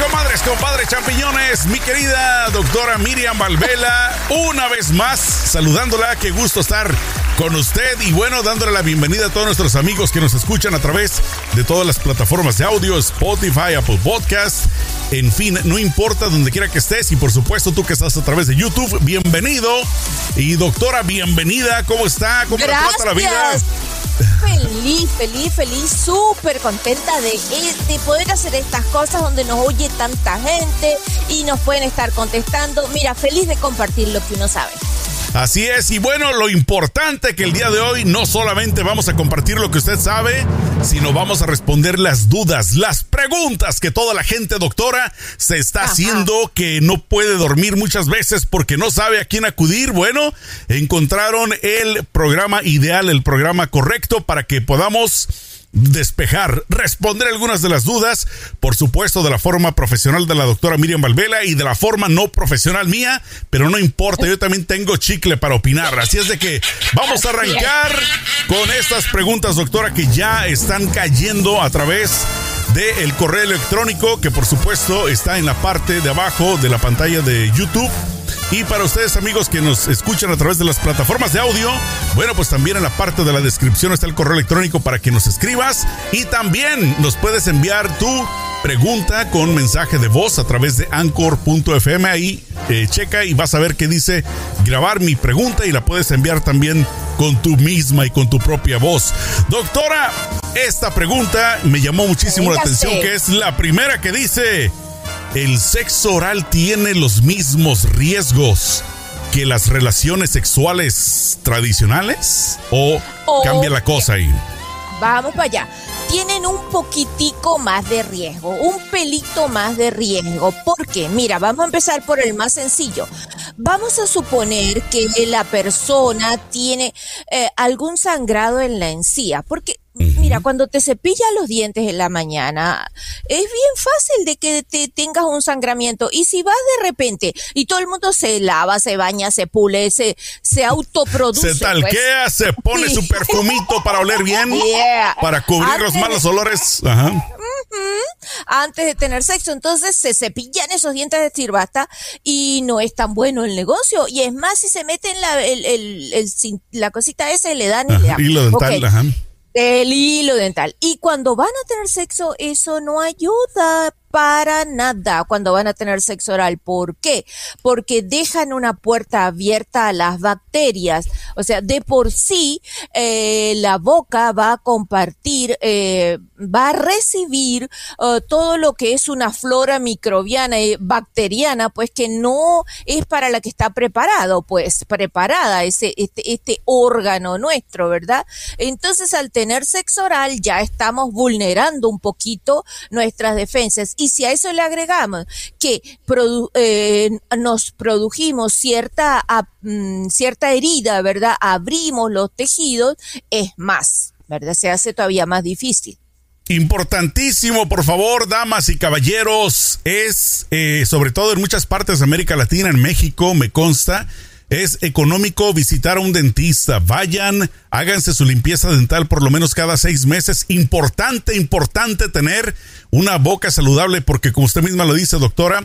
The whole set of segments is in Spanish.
comadres, compadres, champiñones, mi querida doctora Miriam Valvela, una vez más saludándola, qué gusto estar con usted y bueno, dándole la bienvenida a todos nuestros amigos que nos escuchan a través de todas las plataformas de audio, Spotify, Apple Podcast, en fin, no importa donde quiera que estés y por supuesto tú que estás a través de YouTube, bienvenido y doctora, bienvenida, ¿cómo está? ¿Cómo trata la vida? Feliz, feliz, feliz, súper contenta de, de poder hacer estas cosas donde nos oye tanta gente y nos pueden estar contestando. Mira, feliz de compartir lo que uno sabe. Así es, y bueno, lo importante que el día de hoy no solamente vamos a compartir lo que usted sabe, sino vamos a responder las dudas, las preguntas que toda la gente, doctora, se está haciendo, que no puede dormir muchas veces porque no sabe a quién acudir. Bueno, encontraron el programa ideal, el programa correcto para que podamos despejar, responder algunas de las dudas, por supuesto de la forma profesional de la doctora Miriam Valvela y de la forma no profesional mía, pero no importa, yo también tengo chicle para opinar, así es de que vamos a arrancar con estas preguntas, doctora, que ya están cayendo a través del correo electrónico, que por supuesto está en la parte de abajo de la pantalla de YouTube y para ustedes amigos que nos escuchan a través de las plataformas de audio, bueno, pues también en la parte de la descripción está el correo electrónico para que nos escribas y también nos puedes enviar tu pregunta con mensaje de voz a través de anchor.fm. Ahí eh, checa y vas a ver que dice grabar mi pregunta y la puedes enviar también con tu misma y con tu propia voz. Doctora, esta pregunta me llamó muchísimo la atención, que es la primera que dice... ¿El sexo oral tiene los mismos riesgos que las relaciones sexuales tradicionales? ¿O cambia la cosa ahí? Vamos para allá. Tienen un poquitico más de riesgo, un pelito más de riesgo. ¿Por qué? Mira, vamos a empezar por el más sencillo. Vamos a suponer que la persona tiene eh, algún sangrado en la encía, porque Mira, cuando te cepillas los dientes en la mañana, es bien fácil de que te tengas un sangramiento. Y si vas de repente y todo el mundo se lava, se baña, se pule, se, se autoproduce. Se pues. talquea, se pone su perfumito para oler bien, para cubrir los malos olores. Antes de tener sexo, entonces se cepillan esos dientes de cirbata y no es tan bueno el negocio. Y es más, si se meten la, la cosita esa, le dan y le dan. Dental, ajá el hilo dental. Y cuando van a tener sexo, eso no ayuda para nada cuando van a tener sexo oral. ¿Por qué? Porque dejan una puerta abierta a las bacterias. O sea, de por sí, eh, la boca va a compartir, eh, va a recibir eh, todo lo que es una flora microbiana y bacteriana, pues que no es para la que está preparado, pues preparada ese, este, este órgano nuestro, ¿verdad? Entonces, al tener sexo oral, ya estamos vulnerando un poquito nuestras defensas y si a eso le agregamos que eh, nos produjimos cierta, mm, cierta herida, ¿verdad? Abrimos los tejidos, es más, ¿verdad? Se hace todavía más difícil. Importantísimo, por favor, damas y caballeros, es eh, sobre todo en muchas partes de América Latina, en México, me consta, es económico visitar a un dentista. Vayan, háganse su limpieza dental por lo menos cada seis meses. Importante, importante tener una boca saludable porque como usted misma lo dice, doctora,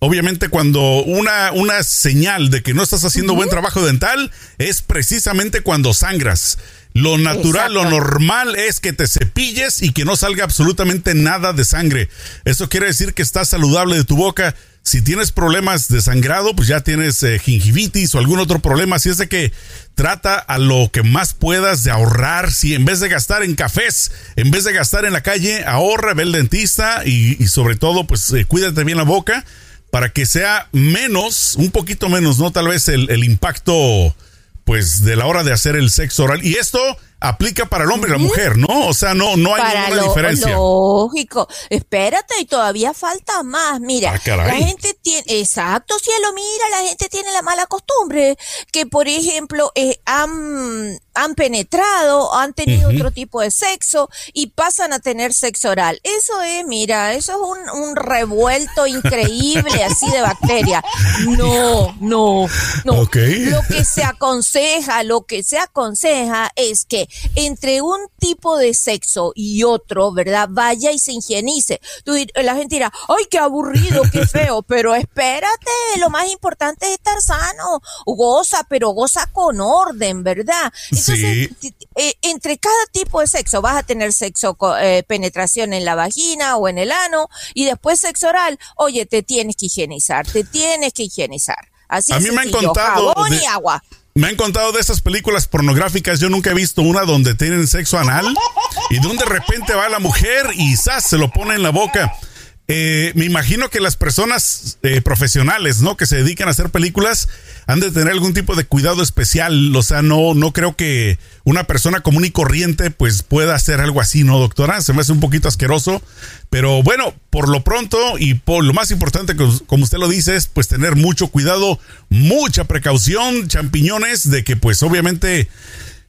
obviamente cuando una, una señal de que no estás haciendo buen trabajo dental es precisamente cuando sangras. Lo natural, lo normal es que te cepilles y que no salga absolutamente nada de sangre. Eso quiere decir que estás saludable de tu boca. Si tienes problemas de sangrado, pues ya tienes eh, gingivitis o algún otro problema. Así es de que trata a lo que más puedas de ahorrar. Si en vez de gastar en cafés, en vez de gastar en la calle, ahorra, ve el dentista y, sobre todo, pues eh, cuídate bien la boca para que sea menos, un poquito menos, ¿no? Tal vez el impacto, pues, de la hora de hacer el sexo oral. Y esto aplica para el hombre y la mujer, ¿no? O sea, no, no hay ninguna diferencia. Lógico. Espérate, y todavía falta más. Mira, ah, la gente tiene, exacto, cielo, mira, la gente tiene la mala costumbre que, por ejemplo, eh, han han penetrado, han tenido otro tipo de sexo y pasan a tener sexo oral. Eso es, mira, eso es un, un revuelto increíble así de bacterias. No, no, no. Lo que se aconseja, lo que se aconseja es que entre un tipo de sexo y otro, ¿verdad? Vaya y se higienice. Tú, la gente dirá, ay, qué aburrido, qué feo, pero espérate, lo más importante es estar sano. Goza, pero goza con orden, ¿verdad? Entonces, eh, entre cada tipo de sexo vas a tener sexo, eh, penetración en la vagina o en el ano y después sexo oral. Oye, te tienes que higienizar, te tienes que higienizar. Así a mí me han contado jabón y agua. Me han contado de esas películas pornográficas. Yo nunca he visto una donde tienen sexo anal y donde de repente va la mujer y ¡zas! se lo pone en la boca. Eh, me imagino que las personas eh, profesionales, ¿no? Que se dedican a hacer películas han de tener algún tipo de cuidado especial. O sea, no, no creo que una persona común y corriente pues pueda hacer algo así, ¿no, doctora? Se me hace un poquito asqueroso. Pero bueno, por lo pronto y por lo más importante, como usted lo dice, es pues tener mucho cuidado, mucha precaución, champiñones, de que pues obviamente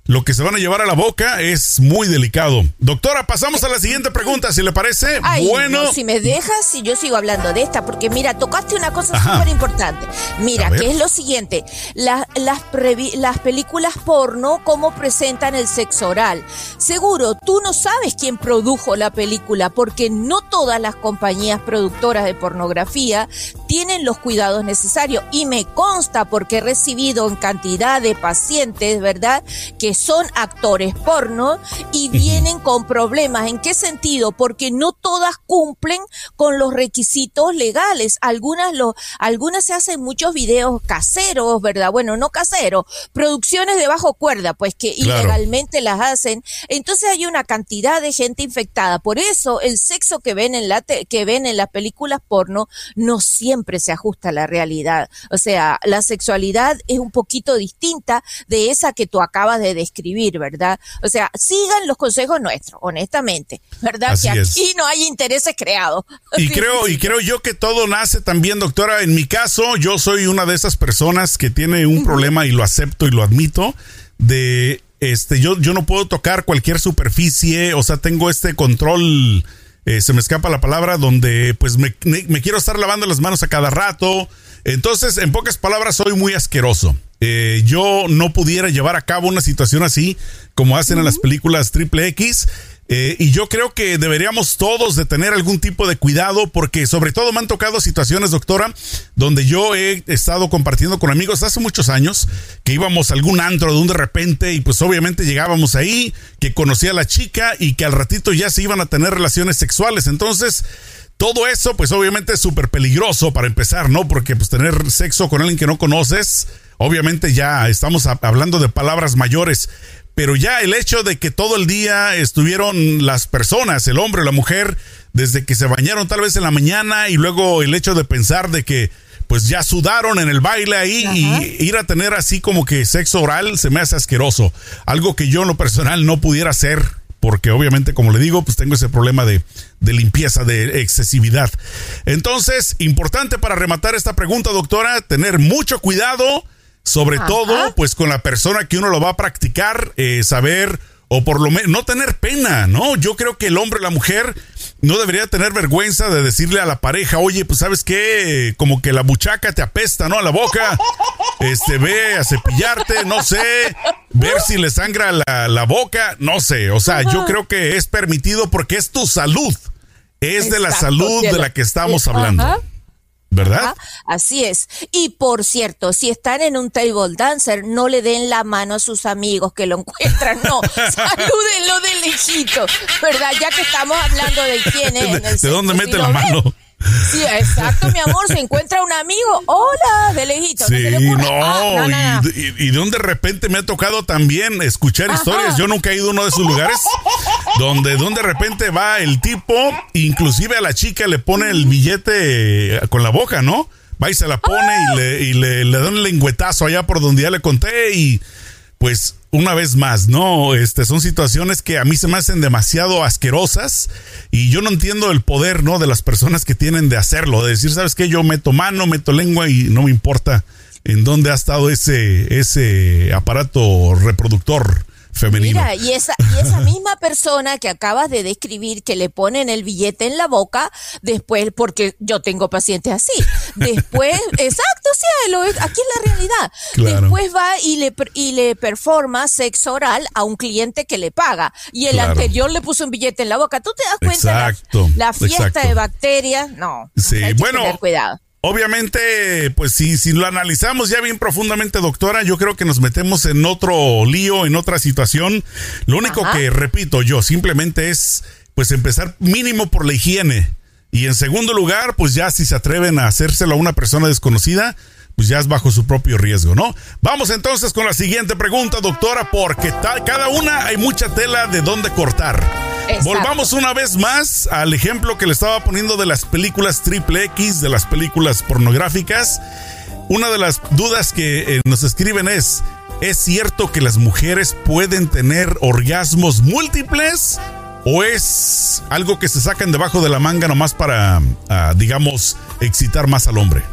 lo que se van a llevar a la boca es muy delicado. Doctora, pasamos a la siguiente pregunta, si le parece. bueno. si me dejas, si yo sigo hablando de esta, porque mira, tocaste una cosa súper importante. Mira, que es lo siguiente: las, las películas porno, cómo presentan el sexo oral. Seguro, tú no sabes quién produjo la película, porque no todas las compañías productoras de pornografía tienen los cuidados necesarios. Y me consta, porque he recibido en cantidad de pacientes, ¿verdad? Que son actores porno y vienen con problemas. ¿En qué sentido? Porque no todas cumplen con los requisitos legales. Algunas lo, algunas se hacen muchos videos caseros, ¿verdad? Bueno, no caseros, producciones de bajo cuerda, pues que ilegalmente las hacen. Entonces hay una cantidad de gente infectada. Por eso el sexo que ven en la que ven en las películas porno no siempre se ajusta a la realidad. O sea, la sexualidad es un poquito distinta de esa que tú acabas de escribir, ¿verdad? O sea, sigan los consejos nuestros, honestamente, ¿verdad? que aquí no hay intereses creados. Y creo, y creo yo que todo nace también, doctora. En mi caso, yo soy una de esas personas que tiene un problema y lo acepto y lo admito de este yo yo no puedo tocar cualquier superficie, o sea, tengo este control eh, se me escapa la palabra, donde pues me, me, quiero estar lavando las manos a cada rato. Entonces, en pocas palabras, soy muy asqueroso. Eh, yo no pudiera llevar a cabo una situación así como hacen en las películas triple X. Eh, y yo creo que deberíamos todos de tener algún tipo de cuidado porque sobre todo me han tocado situaciones, doctora, donde yo he estado compartiendo con amigos hace muchos años que íbamos a algún antro de un de repente y pues obviamente llegábamos ahí, que conocía a la chica y que al ratito ya se iban a tener relaciones sexuales. Entonces, todo eso pues obviamente es súper peligroso para empezar, ¿no? Porque pues tener sexo con alguien que no conoces Obviamente ya estamos hablando de palabras mayores, pero ya el hecho de que todo el día estuvieron las personas, el hombre, la mujer, desde que se bañaron tal vez en la mañana y luego el hecho de pensar de que pues ya sudaron en el baile ahí y ir a tener así como que sexo oral se me hace asqueroso. Algo que yo en lo personal no pudiera hacer porque obviamente, como le digo, pues tengo ese problema de, de, limpieza, de excesividad. Entonces, importante para rematar esta pregunta, doctora, tener mucho cuidado sobre todo, pues con la persona que uno lo va a practicar, eh, saber o por lo menos no tener pena, ¿no? Yo creo que el hombre o la mujer no debería tener vergüenza de decirle a la pareja, oye, pues sabes qué, como que la buchaca te apesta, ¿no? A la boca, este, ve a cepillarte, no sé, ver si le sangra la, la boca, no sé, o sea, yo creo que es permitido porque es tu salud, es de la salud de la que estamos hablando. ¿Verdad? Así es. Y por cierto, si están en un table dancer, no le den la mano a sus amigos que lo encuentran, no, salúdenlo de lejito, ¿verdad? Ya que estamos hablando de quién es. ¿De, dónde mete la mano? Sí, exacto, mi amor. Se encuentra un amigo. Hola, de lejito. Sí, no, ah, Y, de donde de repente me ha tocado también escuchar historias. Yo nunca he ido a uno de esos lugares donde, donde de repente va el tipo, inclusive a la chica le pone el billete con la boca, ¿no? Va y se la pone y, le, y le, le da un lengüetazo allá por donde ya le conté y pues una vez más, no, este son situaciones que a mí se me hacen demasiado asquerosas y yo no entiendo el poder, ¿no? de las personas que tienen de hacerlo, de decir, ¿sabes qué? Yo meto mano, meto lengua y no me importa en dónde ha estado ese ese aparato reproductor femenino. Mira, y esa, y esa misma persona que acabas de describir que le ponen el billete en la boca, después, porque yo tengo pacientes así, después, exacto, sí, aquí es la realidad. Después va y le, y le performa sexo oral a un cliente que le paga. Y el anterior le puso un billete en la boca. ¿Tú te das cuenta? Exacto, la, fiesta de bacterias, no. Sí, bueno. cuidado. Obviamente, pues si, si lo analizamos ya bien profundamente, doctora, yo creo que nos metemos en otro lío, en otra situación. Lo único que repito yo simplemente es pues empezar mínimo por la higiene. Y en segundo lugar, pues ya si se atreven a hacérselo a una persona desconocida, pues ya es bajo su propio riesgo, ¿no? Vamos entonces con la siguiente pregunta, doctora, porque tal, cada una hay mucha tela de dónde cortar. Volvamos una vez más al ejemplo que le estaba poniendo de las películas triple X, de las películas pornográficas. Una de las dudas que eh, nos escriben es, ¿es cierto que las mujeres pueden tener orgasmos múltiples? ¿O es algo que se sacan debajo de la manga nomás para, ah, digamos, excitar más al hombre?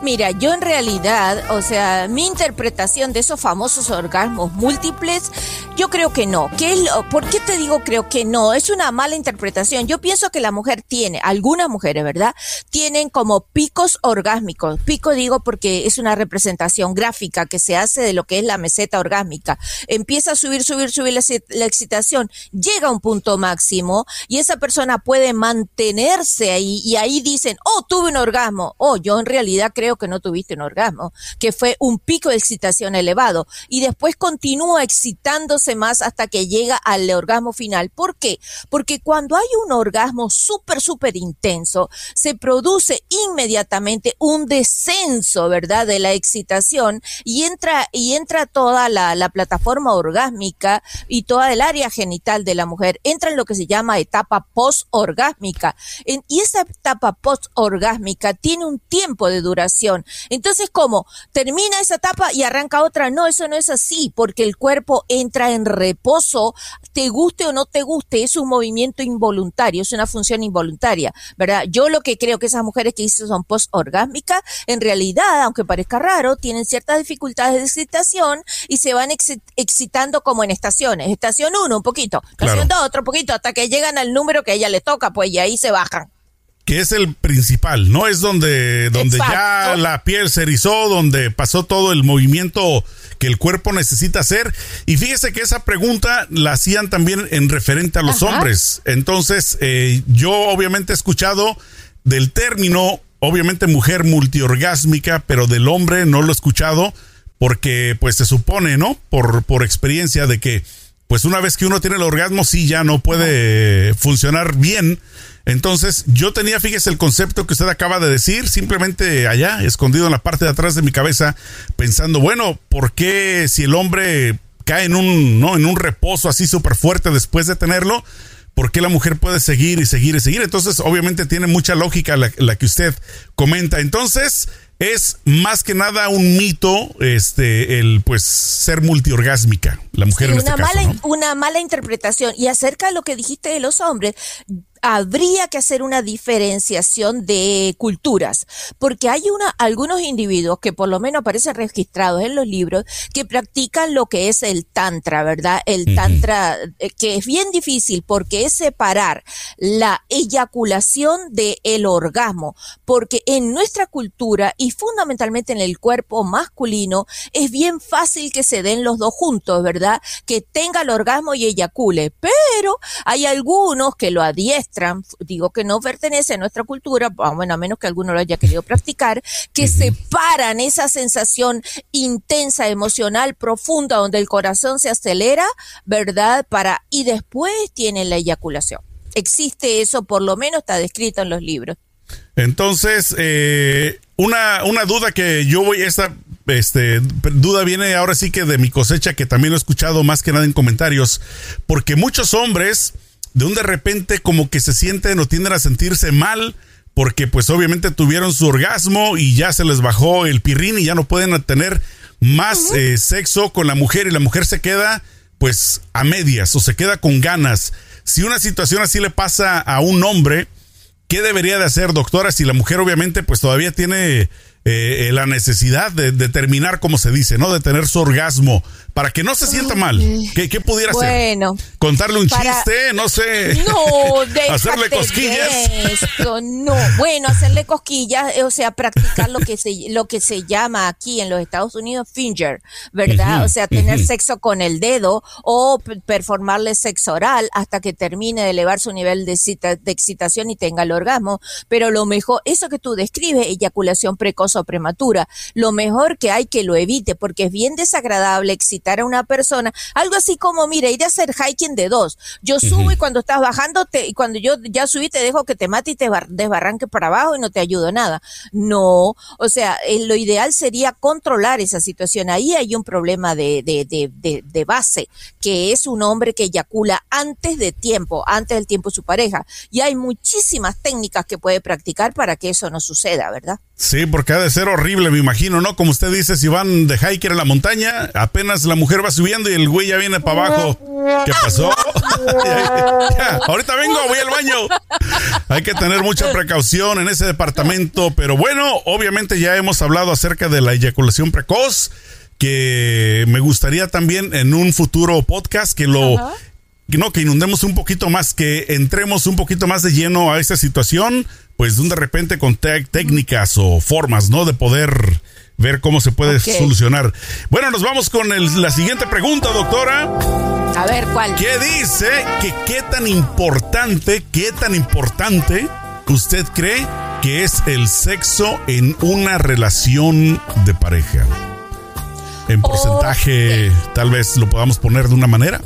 Mira, yo en realidad, o sea, mi interpretación de esos famosos orgasmos múltiples, yo creo que no. ¿Qué es ¿Por qué te digo creo que no? Es una mala interpretación. Yo pienso que la mujer tiene, algunas mujeres, ¿verdad? Tienen como picos orgásmicos. Pico digo porque es una representación gráfica que se hace de lo que es la meseta orgásmica. Empieza a subir, subir, subir la excitación, llega a un punto máximo y esa persona puede mantenerse ahí y ahí dicen, oh, tuve un orgasmo. Oh, yo en realidad creo que no tuviste un orgasmo, que fue un pico de excitación elevado y después continúa excitándose más hasta que llega al orgasmo final. ¿Por qué? Porque cuando hay un orgasmo súper, súper intenso, se produce inmediatamente un descenso, ¿verdad? De la excitación y entra, y entra toda la, la plataforma orgásmica y toda el área genital de la mujer. Entra en lo que se llama etapa post-orgásmica. Y esa etapa post-orgásmica tiene un tiempo de duración entonces, ¿cómo? ¿Termina esa etapa y arranca otra? No, eso no es así, porque el cuerpo entra en reposo, te guste o no te guste, es un movimiento involuntario, es una función involuntaria, ¿verdad? Yo lo que creo que esas mujeres que dicen son post-orgásmicas, en realidad, aunque parezca raro, tienen ciertas dificultades de excitación y se van excitando como en estaciones. Estación 1, un poquito, estación 2, otro poquito, hasta que llegan al número que a ella le toca, pues y ahí se bajan que es el principal, ¿no? Es donde, donde ya la piel se erizó, donde pasó todo el movimiento que el cuerpo necesita hacer. Y fíjese que esa pregunta la hacían también en referente a los hombres. Entonces, eh, yo obviamente he escuchado del término, obviamente mujer multiorgásmica, pero del hombre no lo he escuchado porque pues se supone, ¿no? Por, por experiencia de que pues una vez que uno tiene el orgasmo sí ya no puede funcionar bien entonces, yo tenía, fíjese, el concepto que usted acaba de decir, simplemente allá, escondido en la parte de atrás de mi cabeza, pensando, bueno, ¿por qué si el hombre cae en un, ¿no? en un reposo así súper fuerte después de tenerlo? ¿Por qué la mujer puede seguir y seguir y seguir? Entonces, obviamente tiene mucha lógica la, que usted comenta. Entonces, es más que nada un mito este el pues ser multiorgásmica la mujer en este una mala una mala interpretación. Y acerca de lo que dijiste de los hombres habría que hacer una diferenciación de culturas, porque hay una, algunos individuos que por lo menos aparecen registrados en los libros que practican lo que es el tantra, ¿verdad? El tantra, eh, que es bien difícil porque es separar la eyaculación del el orgasmo, porque en nuestra cultura y fundamentalmente en el cuerpo masculino es bien fácil que se den los dos juntos, ¿verdad? Que tenga el orgasmo y eyacule, pero hay algunos que lo adiestran digo que no pertenece a nuestra cultura, bueno, a menos que alguno lo haya querido practicar, que separan esa sensación intensa, emocional, profunda, donde el corazón se acelera, ¿verdad? Para, y después tienen la eyaculación. Existe eso, por lo menos está descrito en los libros. Entonces, eh, una, una duda que yo voy, esta este, duda viene ahora sí que de mi cosecha, que también lo he escuchado más que nada en comentarios, porque muchos hombres de un de repente como que se sienten o tienden a sentirse mal porque pues obviamente tuvieron su orgasmo y ya se les bajó el pirrín y ya no pueden tener más eh, sexo con la mujer y la mujer se queda pues a medias o se queda con ganas. Si una situación así le pasa a un hombre, ¿qué debería de hacer, doctora? Si la mujer obviamente pues todavía tiene eh, la necesidad de, terminar, como se dice, ¿no? De tener su orgasmo, para que no se sienta mal. ¿Qué, qué pudiera bueno, hacer? ¿Contarle un chiste? No sé. No, ¿Hacerle cosquillas? no, bueno, hacerle cosquillas, eh, o sea, practicar lo que se, lo que se llama aquí en los Estados Unidos finger, ¿verdad? o sea, tener sexo con el dedo o performarle sexo oral hasta que termine de elevar su nivel de, de excitación y tenga el orgasmo. Pero lo mejor, eso que tú describes, eyaculación precoz prematura. Lo mejor que hay que lo evite porque es bien desagradable excitar a una persona. Algo así como, mira, ir a hacer hiking de dos. Yo subo y cuando estás bajando, te, y cuando yo ya subí te dejo que te mate y te desbarranque para abajo y no te ayudo nada. No, o sea, eh, lo ideal sería controlar esa situación. Ahí hay un problema de, de, de, de base, que es un hombre que eyacula antes de tiempo, antes del tiempo de su pareja. Y hay muchísimas técnicas que puede practicar para que eso no suceda, ¿verdad? Sí, porque ha de ser horrible, me imagino, ¿no? Como usted dice, si van de hiker a la montaña, apenas la mujer va subiendo y el güey ya viene para abajo. ¿Qué pasó? ahorita vengo, voy al baño. Hay que tener mucha precaución en ese departamento, pero bueno, obviamente ya hemos hablado acerca de la eyaculación precoz, que me gustaría también en un futuro podcast que lo... No, que inundemos un poquito más, que entremos un poquito más de lleno a esta situación, pues de repente con técnicas o formas, ¿no? De poder ver cómo se puede solucionar. Bueno, nos vamos con la siguiente pregunta, doctora. A ver, ¿cuál? ¿Qué dice que qué tan importante, qué tan importante usted cree que es el sexo en una relación de pareja? En porcentaje, tal vez lo podamos poner de una manera.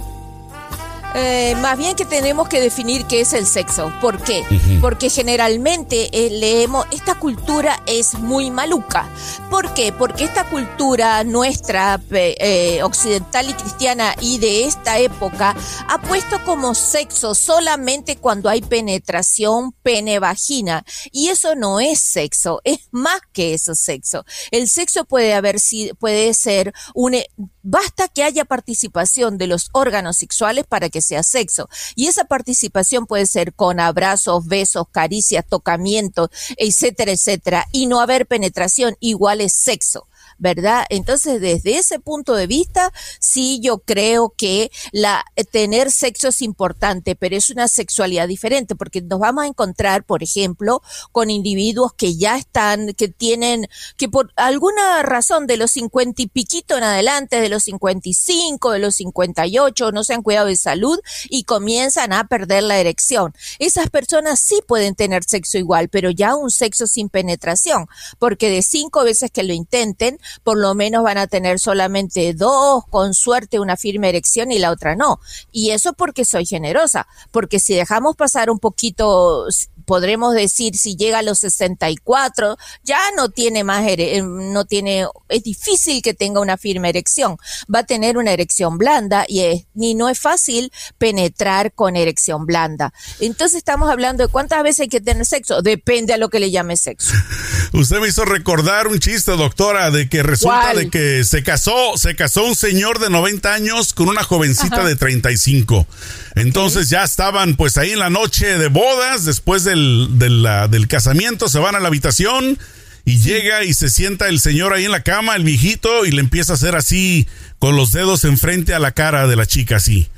Eh, más bien que tenemos que definir qué es el sexo. ¿Por qué? Porque generalmente eh, leemos, esta cultura es muy maluca. ¿Por qué? Porque esta cultura nuestra, eh, occidental y cristiana y de esta época, ha puesto como sexo solamente cuando hay penetración pene-vagina. Y eso no es sexo, es más que eso sexo. El sexo puede haber puede ser un, basta que haya participación de los órganos sexuales para que sea sexo. Y esa participación puede ser con abrazos, besos, caricias, tocamientos, etcétera, etcétera. Y no haber penetración igual es sexo. ¿Verdad? Entonces, desde ese punto de vista, sí yo creo que la eh, tener sexo es importante, pero es una sexualidad diferente, porque nos vamos a encontrar, por ejemplo, con individuos que ya están, que tienen, que por alguna razón de los cincuenta y piquito en adelante, de los cincuenta y cinco, de los cincuenta y ocho, no se han cuidado de salud y comienzan a perder la erección. Esas personas sí pueden tener sexo igual, pero ya un sexo sin penetración, porque de cinco veces que lo intenten, por lo menos van a tener solamente dos, con suerte una firme erección y la otra no. Y eso porque soy generosa, porque si dejamos pasar un poquito podremos decir si llega a los 64, ya no tiene más, eh, no tiene, es difícil que tenga una firme erección. Va a tener una erección blanda y es, ni no es fácil penetrar con erección blanda. Entonces estamos hablando de cuántas veces hay que tener sexo. Depende a lo que le llame sexo. Usted me hizo recordar un chiste, doctora, de que resulta de que se casó, se casó un señor de 90 años con una jovencita de 35. Entonces ya estaban pues ahí en la noche de bodas, después del, del casamiento, se van a la habitación y llega y se sienta el señor ahí en la cama, el viejito, y le empieza a hacer así con los dedos enfrente a la cara de la chica, así.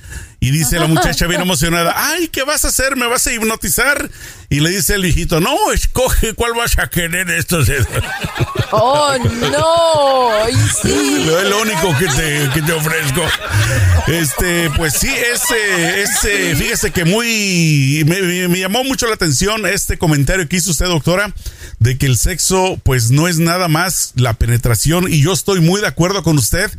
Y dice la muchacha bien emocionada, ay, ¿qué vas a hacer? ¿Me vas a hipnotizar? Y le dice el viejito, no, escoge cuál vas a querer estos Oh, no. sí. Es lo único que te, que te ofrezco. Este, pues sí, ese, ese, fíjese que muy, me, me llamó mucho la atención este comentario que hizo usted, doctora, de que el sexo, pues no es nada más la penetración. Y yo estoy muy de acuerdo con usted,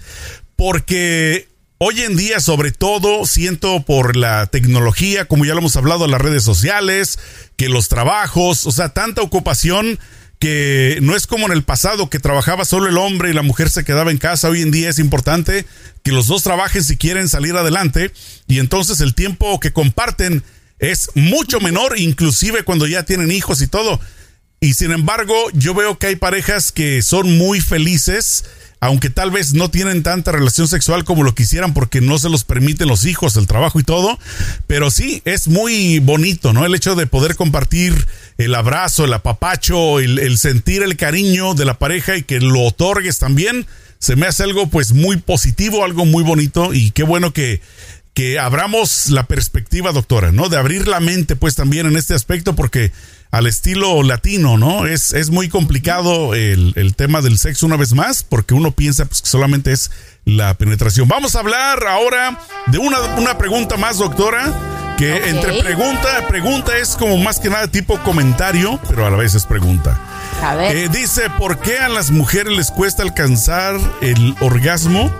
porque Hoy en día, sobre todo, siento por la tecnología, como ya lo hemos hablado, las redes sociales, que los trabajos, o sea, tanta ocupación que no es como en el pasado que trabajaba solo el hombre y la mujer se quedaba en casa. Hoy en día es importante que los dos trabajen si quieren salir adelante y entonces el tiempo que comparten es mucho menor, inclusive cuando ya tienen hijos y todo. Y sin embargo, yo veo que hay parejas que son muy felices aunque tal vez no tienen tanta relación sexual como lo quisieran porque no se los permiten los hijos, el trabajo y todo, pero sí, es muy bonito, ¿no? El hecho de poder compartir el abrazo, el apapacho, el, el sentir el cariño de la pareja y que lo otorgues también, se me hace algo pues muy positivo, algo muy bonito y qué bueno que que abramos la perspectiva, doctora, ¿no? De abrir la mente, pues también en este aspecto, porque al estilo latino, ¿no? Es, es muy complicado el, el, tema del sexo una vez más, porque uno piensa pues, que solamente es la penetración. Vamos a hablar ahora de una, una pregunta más, doctora, que okay. entre pregunta, pregunta es como más que nada tipo comentario, pero a la vez es pregunta. A ver. Eh, dice, ¿por qué a las mujeres les cuesta alcanzar el orgasmo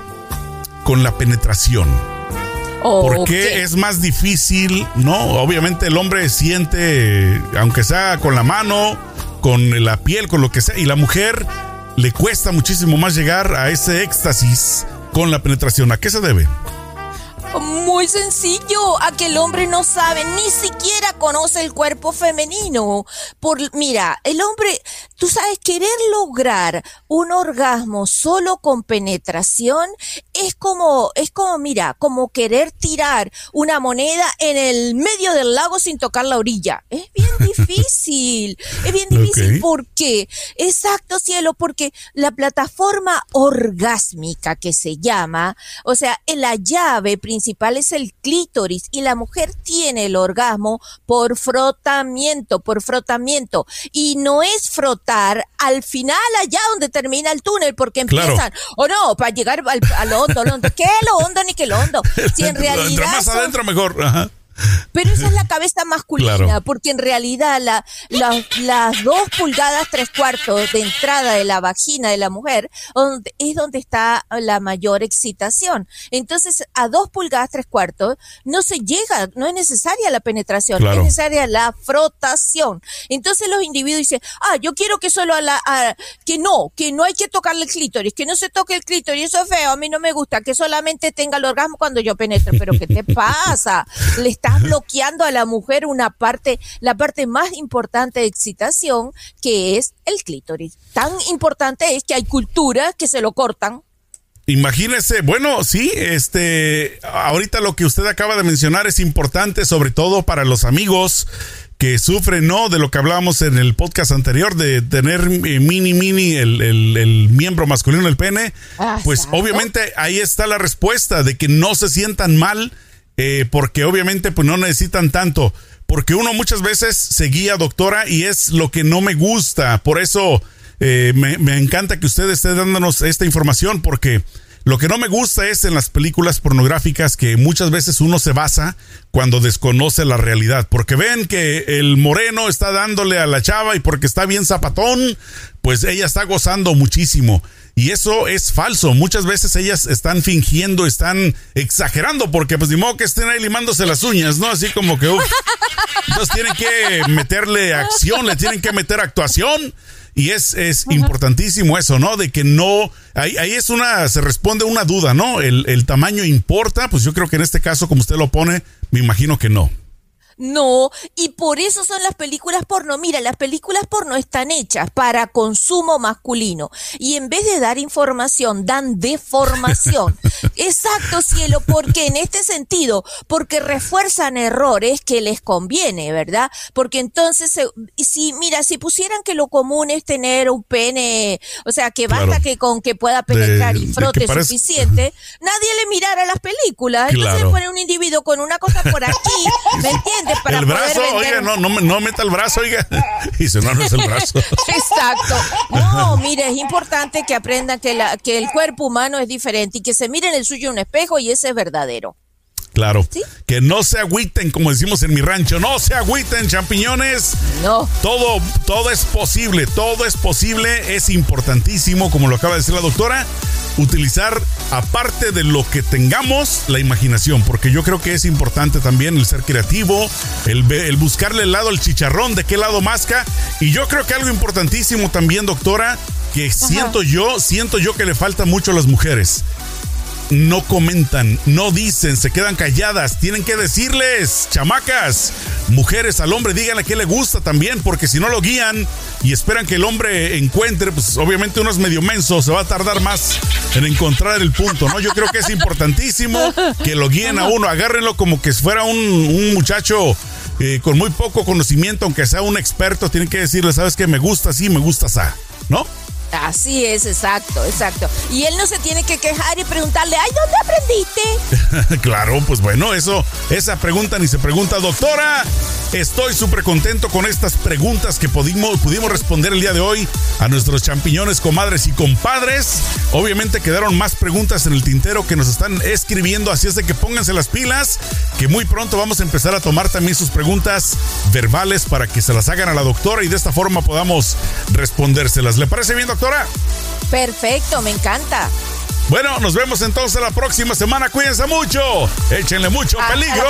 con la penetración? ¿Por qué es más difícil? No, obviamente el hombre siente, aunque sea con la mano, con la piel, con lo que sea, y la mujer le cuesta muchísimo más llegar a ese éxtasis con la penetración. ¿A qué se debe? Muy sencillo, a que el hombre no sabe, ni siquiera conoce el cuerpo femenino. Por, mira, el hombre, tú sabes, querer lograr un orgasmo solo con penetración es como, es como, mira, como querer tirar una moneda en el medio del lago sin tocar la orilla. Es bien difícil, es bien difícil. Okay. ¿Por qué? Exacto, cielo, porque la plataforma orgásmica que se llama, o sea, la llave principal es el clítoris y la mujer tiene el orgasmo por frotamiento, por frotamiento. Y no es frotar al final allá donde termina el túnel, porque empiezan, o no, para llegar al, al hondo, al hondo. ¿Qué lo hondo ni que lo hondo? Si en Entre realidad más son- adentro, mejor. Ajá. Pero esa es la cabeza masculina, Claro. porque en realidad la, la- las dos pulgadas tres cuartos de entrada de la vagina de la mujer es donde está la mayor excitación. Entonces, a dos pulgadas tres cuartos no se llega, no es necesaria la penetración, Claro. es necesaria la frotación. Entonces los individuos dicen, ah, yo quiero que solo a la, a- que no, que no hay que tocarle el clítoris, que no se toque el clítoris, eso es feo, a mí no me gusta, que solamente tenga el orgasmo cuando yo penetro, pero ¿qué te pasa? Le estás bloqueando a la mujer una parte, la parte más importante de excitación, que es el clítoris. Tan importante es que hay culturas que se lo cortan. Imagínese, bueno, sí, este, ahorita lo que usted acaba de mencionar es importante, sobre todo para los amigos que sufren, ¿no? De lo que hablábamos en el podcast anterior, de tener eh, mini, mini, el, el- el miembro masculino del pene. Ah, Pues obviamente ahí está la respuesta de que no se sientan mal, eh, porque obviamente pues no necesitan tanto. Porque uno muchas veces se guía, doctora, y es lo que no me gusta. Por eso eh, me, me encanta que usted esté dándonos esta información, porque lo que no me gusta es en las películas pornográficas que muchas veces uno se basa cuando desconoce la realidad. Porque ven que el moreno está dándole a la chava y porque está bien zapatón, pues ella está gozando muchísimo. Y eso es falso. Muchas veces ellas están fingiendo, están exagerando, porque pues ni modo que estén ahí limándose las uñas, ¿no? Así como que, uf. Entonces tienen que meterle acción, le tienen que meter actuación. Y es, es importantísimo eso, ¿no? De que no, ahí, ahí es una, se responde una duda, ¿no? El, el tamaño importa, pues yo creo que en este caso, como usted lo pone, me imagino que no. No, y por eso son las películas porno. Mira, las películas porno están hechas para consumo masculino y en vez de dar información, dan deformación. Exacto, cielo, porque en este sentido, porque refuerzan errores que les conviene, ¿verdad? Porque entonces, si, mira, si pusieran que lo común es tener un pene, o sea, que basta Claro. que con que pueda penetrar De- y frote parece- suficiente, nadie le mirara las películas. Entonces pone un individuo con una cosa por aquí, ¿me entiendes? Para el brazo, poder vender- oiga, no, no, me- no meta el brazo, oiga. Y dice, no, no es el brazo. Exacto. No, mire, es importante que aprendan que, la, que el cuerpo humano es diferente y que se miren el suyo en un espejo y ese es verdadero. Claro. ¿Sí? Que no se agüiten, como decimos en mi rancho. No se agüiten, champiñones. No. Todo, todo es posible, todo es posible, es importantísimo, como lo acaba de decir la doctora, utilizar, aparte de lo que tengamos, la imaginación, porque yo creo que es importante también el ser creativo, el, el buscarle el lado al chicharrón, de qué lado masca, y yo creo que algo importantísimo también, doctora, que siento yo, siento yo que le falta mucho a las mujeres. No comentan, no dicen, se quedan calladas. Tienen que decirles, chamacas, mujeres al hombre, díganle que le gusta también, porque si no lo guían y esperan que el hombre encuentre, pues obviamente uno es medio menso, se va a tardar más en encontrar el punto, ¿no? Yo creo que es importantísimo que lo guíen a uno, agárrenlo como que fuera un, un muchacho eh, con muy poco conocimiento, aunque sea un experto, tienen que decirle, sabes que me gusta así, me gusta así, ¿no? Así es, exacto, exacto. Y él no se tiene que quejar y preguntarle, ay, ¿dónde aprendiste? claro, pues bueno, eso, esa pregunta ni se pregunta, doctora. Estoy súper contento con estas preguntas que pudimos, pudimos responder el día de hoy a nuestros champiñones, comadres y compadres. Obviamente quedaron más preguntas en el tintero que nos están escribiendo, así es de que pónganse las pilas, que muy pronto vamos a empezar a tomar también sus preguntas verbales para que se las hagan a la doctora y de esta forma podamos respondérselas. ¿Le parece bien, doctora? Perfecto, me encanta. Bueno, nos vemos entonces la próxima semana. Cuídense mucho. Échenle mucho peligro.